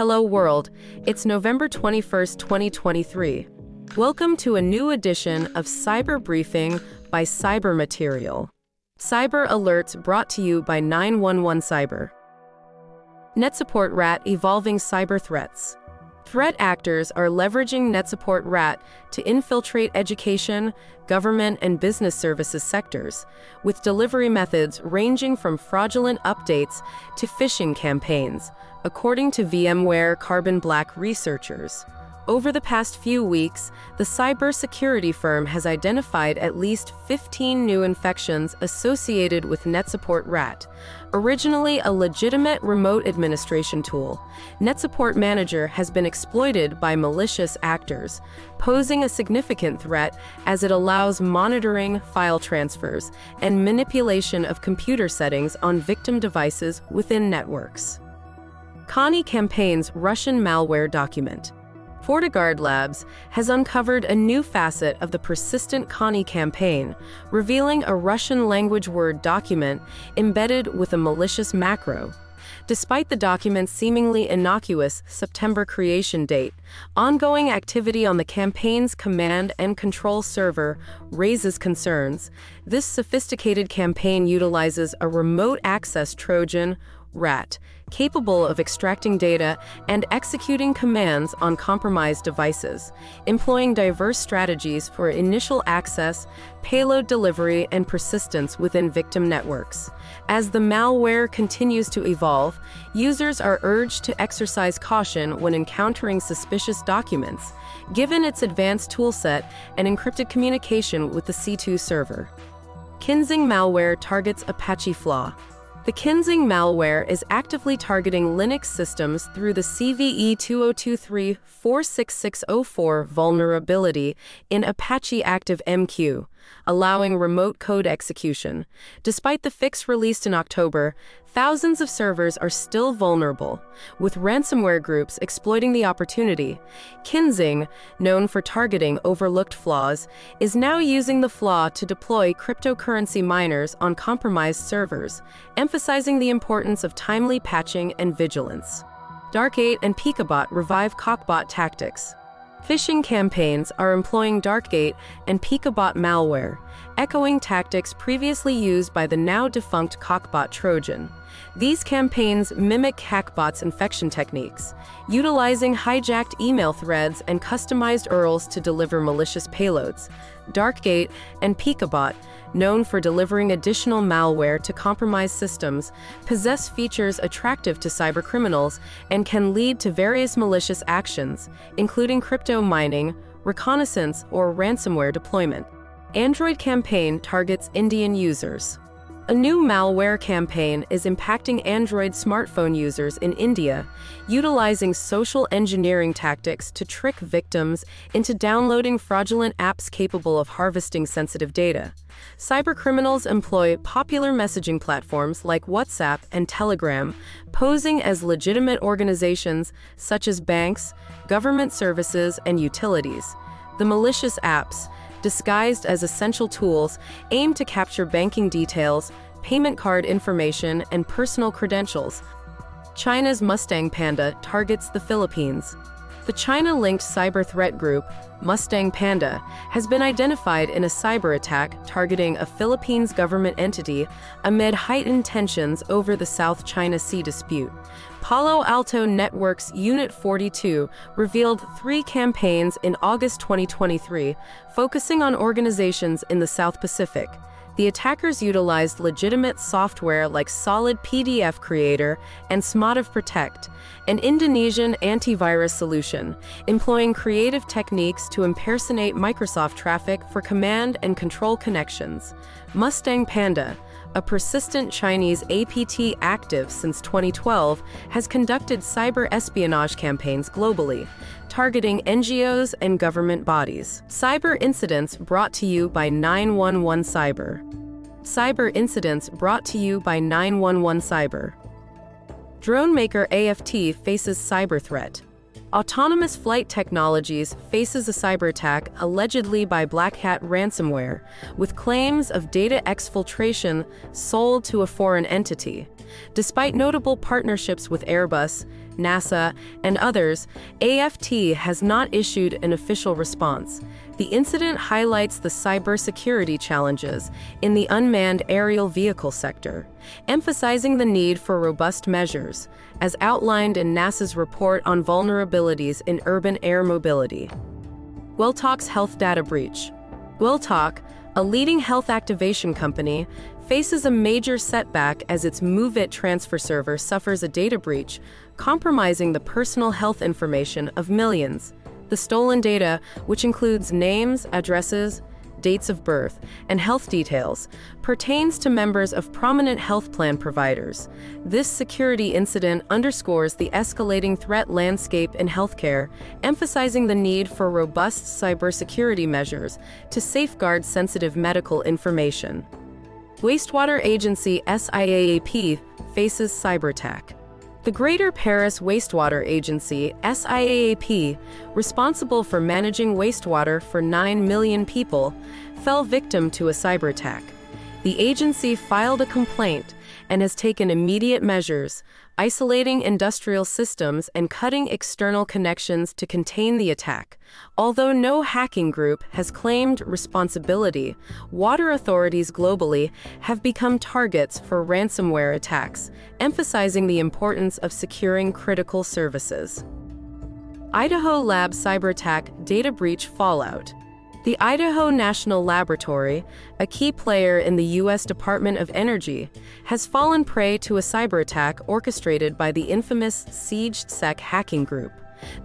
Hello world, it's November 21st, 2023. Welcome to a new edition of Cyber Briefing by Cyber Material. Cyber alerts brought to you by 911 Cyber. NetSupport RAT Evolving Cyber Threats. Threat actors are leveraging NetSupport RAT to infiltrate education, government, and business services sectors, with delivery methods ranging from fraudulent updates to phishing campaigns, according to VMware Carbon Black researchers. Over the past few weeks, the cybersecurity firm has identified at least 15 new infections associated with NetSupport RAT. Originally a legitimate remote administration tool, NetSupport Manager has been exploited by malicious actors, posing a significant threat as it allows monitoring, file transfers, and manipulation of computer settings on victim devices within networks. Konni Campaign's Russian malware document. FortiGuard Labs has uncovered a new facet of the persistent Konni campaign, revealing a Russian language word document embedded with a malicious macro. Despite the document's seemingly innocuous September creation date, ongoing activity on the campaign's command and control server raises concerns. This sophisticated campaign utilizes a remote access Trojan, RAT, capable of extracting data and executing commands on compromised devices, employing diverse strategies for initial access, payload delivery, and persistence within victim networks. As the malware continues to evolve, users are urged to exercise caution when encountering suspicious documents, given its advanced toolset and encrypted communication with the C2 server. Kinsing malware targets Apache flaw. The Kinsing malware is actively targeting Linux systems through the CVE 2023 46604 vulnerability in Apache ActiveMQ allowing remote code execution. Despite the fix released in October, thousands of servers are still vulnerable, with ransomware groups exploiting the opportunity. Kinsing, known for targeting overlooked flaws, is now using the flaw to deploy cryptocurrency miners on compromised servers, emphasizing the importance of timely patching and vigilance. DarkGate and PikaBot revive QakBot tactics. Phishing campaigns are employing DarkGate and PikaBot malware, echoing tactics previously used by the now defunct QakBot Trojan. These campaigns mimic QakBot's infection techniques, utilizing hijacked email threads and customized URLs to deliver malicious payloads. DarkGate and PikaBot known for delivering additional malware to compromised systems, possess features attractive to cybercriminals and can lead to various malicious actions, including crypto mining, reconnaissance, or ransomware deployment. Android campaign targets Indian users. A new malware campaign is impacting Android smartphone users in India, utilizing social engineering tactics to trick victims into downloading fraudulent apps capable of harvesting sensitive data. Cybercriminals employ popular messaging platforms like WhatsApp and Telegram, posing as legitimate organizations such as banks, government services, and utilities. The malicious apps, disguised as essential tools, aim to capture banking details, payment card information, and personal credentials. China's Mustang Panda targets the Philippines. The China linked cyber threat group, Mustang Panda, has been identified in a cyber attack targeting a Philippines government entity amid heightened tensions over the South China Sea dispute. Palo Alto Networks Unit 42 revealed three campaigns in August 2023 focusing on organizations in the South Pacific. The attackers utilized legitimate software like Solid PDF Creator and Smadav Protect, an Indonesian antivirus solution, employing creative techniques to impersonate Microsoft traffic for command and control connections. Mustang Panda, a persistent Chinese APT active since 2012, has conducted cyber espionage campaigns globally, targeting NGOs and government bodies. Cyber incidents brought to you by 911 Cyber. Cyber incidents brought to you by 911 Cyber. Drone maker AFT faces cyber threat. Autonomous Flight Technologies faces a cyber attack allegedly by BlackCat ransomware, with claims of data exfiltration sold to a foreign entity. Despite notable partnerships with Airbus, NASA, and others, AFT has not issued an official response. The incident highlights the cybersecurity challenges in the unmanned aerial vehicle sector, emphasizing the need for robust measures, as outlined in NASA's report on vulnerabilities in urban air mobility. Welltok's health data breach. Welltalk, a leading health activation company, faces a major setback as its MOVEit transfer server suffers a data breach, compromising the personal health information of millions. The stolen data, which includes names, addresses, dates of birth, and health details, pertains to members of prominent health plan providers. This security incident underscores the escalating threat landscape in healthcare, emphasizing the need for robust cybersecurity measures to safeguard sensitive medical information. Wastewater Agency SIAAP faces cyber attack. The Greater Paris Wastewater Agency, SIAAP, responsible for managing wastewater for 9 million people, fell victim to a cyber attack. The agency filed a complaint and has taken immediate measures, isolating industrial systems and cutting external connections to contain the attack. Although no hacking group has claimed responsibility, water authorities globally have become targets for ransomware attacks, emphasizing the importance of securing critical services. Idaho Lab cyber attack data breach fallout. The Idaho National Laboratory, a key player in the U.S. Department of Energy, has fallen prey to a cyber attack orchestrated by the infamous SiegeSec hacking group.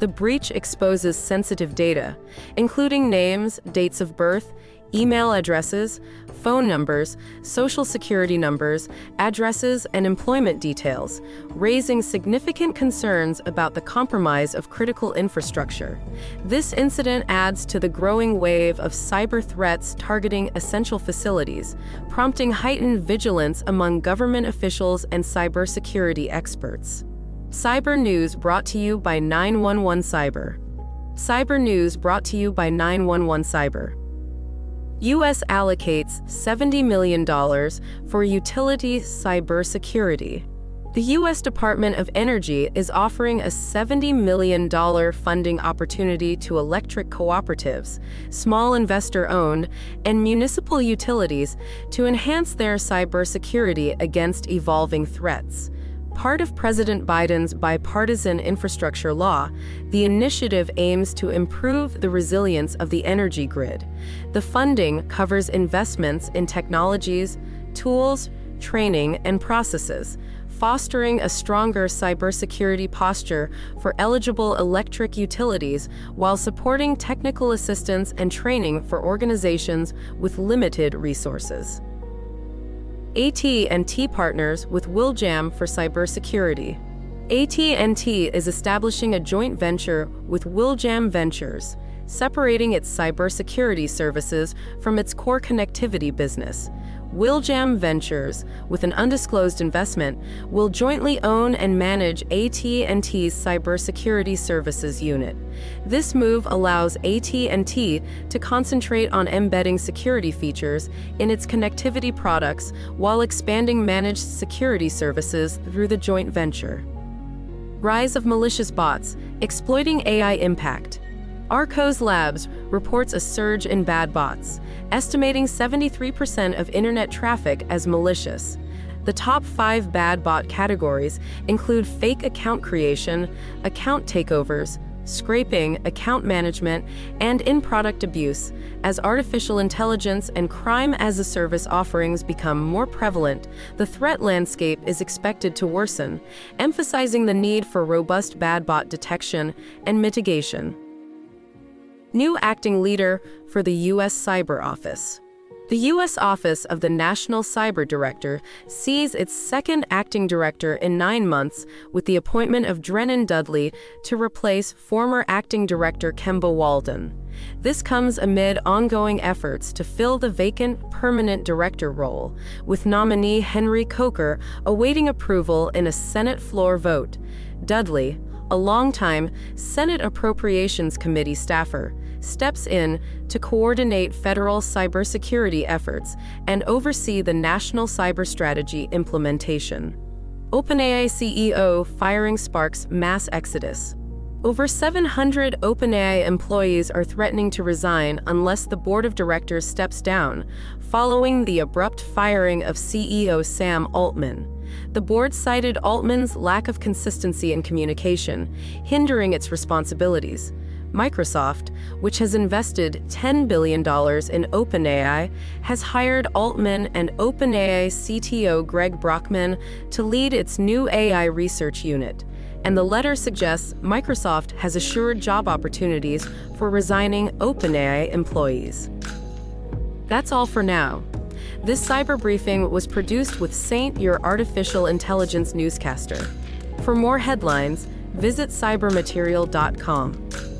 The breach exposes sensitive data, including names, dates of birth, email addresses, phone numbers, social security numbers, addresses, and employment details, raising significant concerns about the compromise of critical infrastructure. This incident adds to the growing wave of cyber threats targeting essential facilities, prompting heightened vigilance among government officials and cybersecurity experts. Cyber News brought to you by 911 Cyber. Cyber News brought to you by 911 Cyber. U.S. allocates $70 million for utility cybersecurity. The U.S. Department of Energy is offering a $70 million funding opportunity to electric cooperatives, small investor owned, and municipal utilities to enhance their cybersecurity against evolving threats. Part of President Biden's bipartisan infrastructure law, the initiative aims to improve the resilience of the energy grid. The funding covers investments in technologies, tools, training, and processes, fostering a stronger cybersecurity posture for eligible electric utilities while supporting technical assistance and training for organizations with limited resources. AT&T partners with WillJam for cybersecurity. AT&T is establishing a joint venture with WillJam Ventures, separating its cybersecurity services from its core connectivity business. WillJam Ventures, with an undisclosed investment, will jointly own and manage AT&T's cybersecurity services unit. This move allows AT&T to concentrate on embedding security features in its connectivity products while expanding managed security services through the joint venture. Rise of malicious bots, exploiting AI impact. Arkose Labs reports a surge in bad bots, estimating 73% of internet traffic as malicious. The top five bad bot categories include fake account creation, account takeovers, scraping, account management, and in product abuse, as artificial intelligence and crime as a service offerings become more prevalent, the threat landscape is expected to worsen, emphasizing the need for robust bad bot detection and mitigation. New acting leader for the U.S. Cyber Office. The U.S. Office of the National Cyber Director sees its second acting director in nine months with the appointment of Drennan Dudley to replace former acting director Kemba Walden. This comes amid ongoing efforts to fill the vacant permanent director role, with nominee Henry Coker awaiting approval in a Senate floor vote. Dudley, a longtime Senate Appropriations Committee staffer, steps in to coordinate federal cybersecurity efforts and oversee the national cyber strategy implementation. OpenAI CEO firing sparks mass exodus. Over 700 OpenAI employees are threatening to resign unless the board of directors steps down, following the abrupt firing of CEO Sam Altman. The board cited Altman's lack of consistency in communication, hindering its responsibilities. Microsoft, which has invested $10 billion in OpenAI, has hired Altman and OpenAI CTO Greg Brockman to lead its new AI research unit. And the letter suggests Microsoft has assured job opportunities for resigning OpenAI employees. That's all for now. This cyber briefing was produced with Saint, your artificial intelligence newscaster. For more headlines, visit cybermaterial.com.